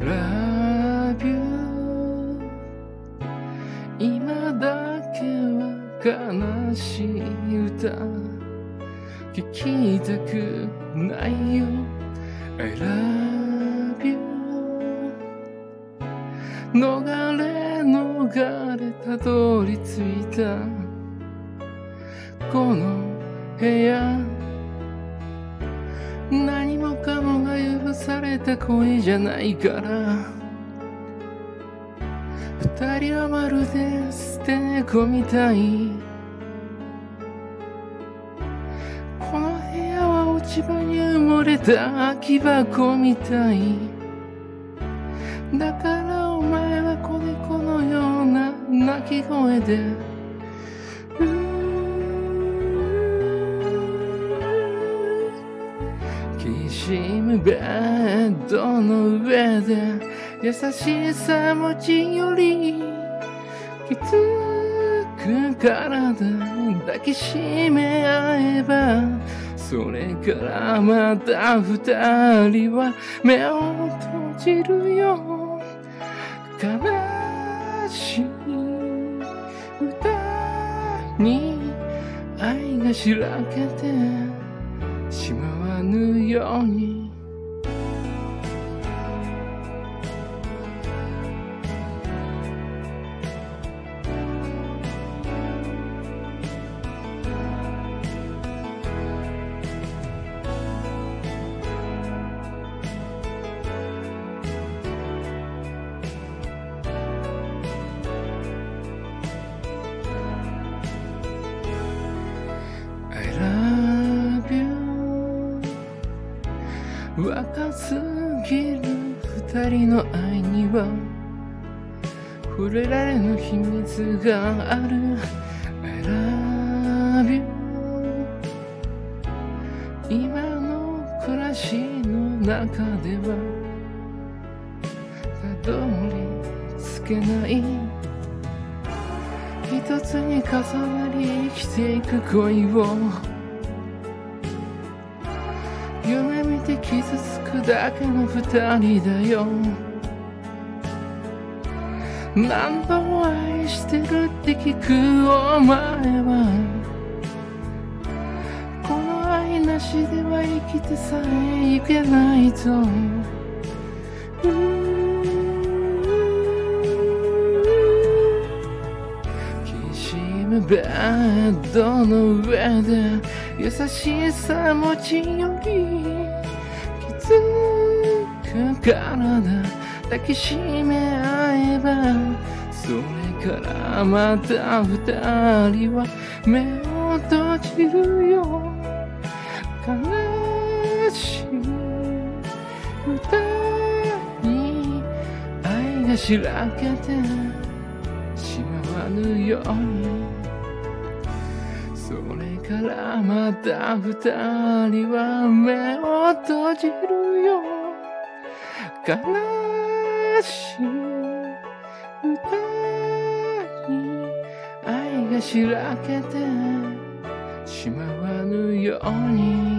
love you. 今だけは悲しい歌。聞きたくないよ。I love you. 逃れ逃れたどり着いた。この部屋。れた恋じゃないから。二人はまるで捨て猫みたい。この部屋は落ち葉に埋もれた空き箱みたい。だからお前は子猫のような鳴き声でしむベッドの上で優しさ持ちよりきつく体抱きしめ合えばそれからまた二人は目を閉じるよ。悲しい歌に愛がしらけてしまわぬように「若すぎる二人の愛には触れられぬ秘密がある「I love you」今の暮らしの中ではたどり着けない。一つに重なり生きていく恋を傷つくだけの二人だよ。何度も愛してるって聞くお前は。この愛なしでは生きてさえいけないときしむベッドの上で優しさ持ちより。体抱きしめ合えばそれからまた二人は目を閉じるよ。悲しい歌に愛がしらけてしまわぬよ。うにそれからまた二人は目を閉じるよ。悲しい歌に愛がしらけてしまわぬように。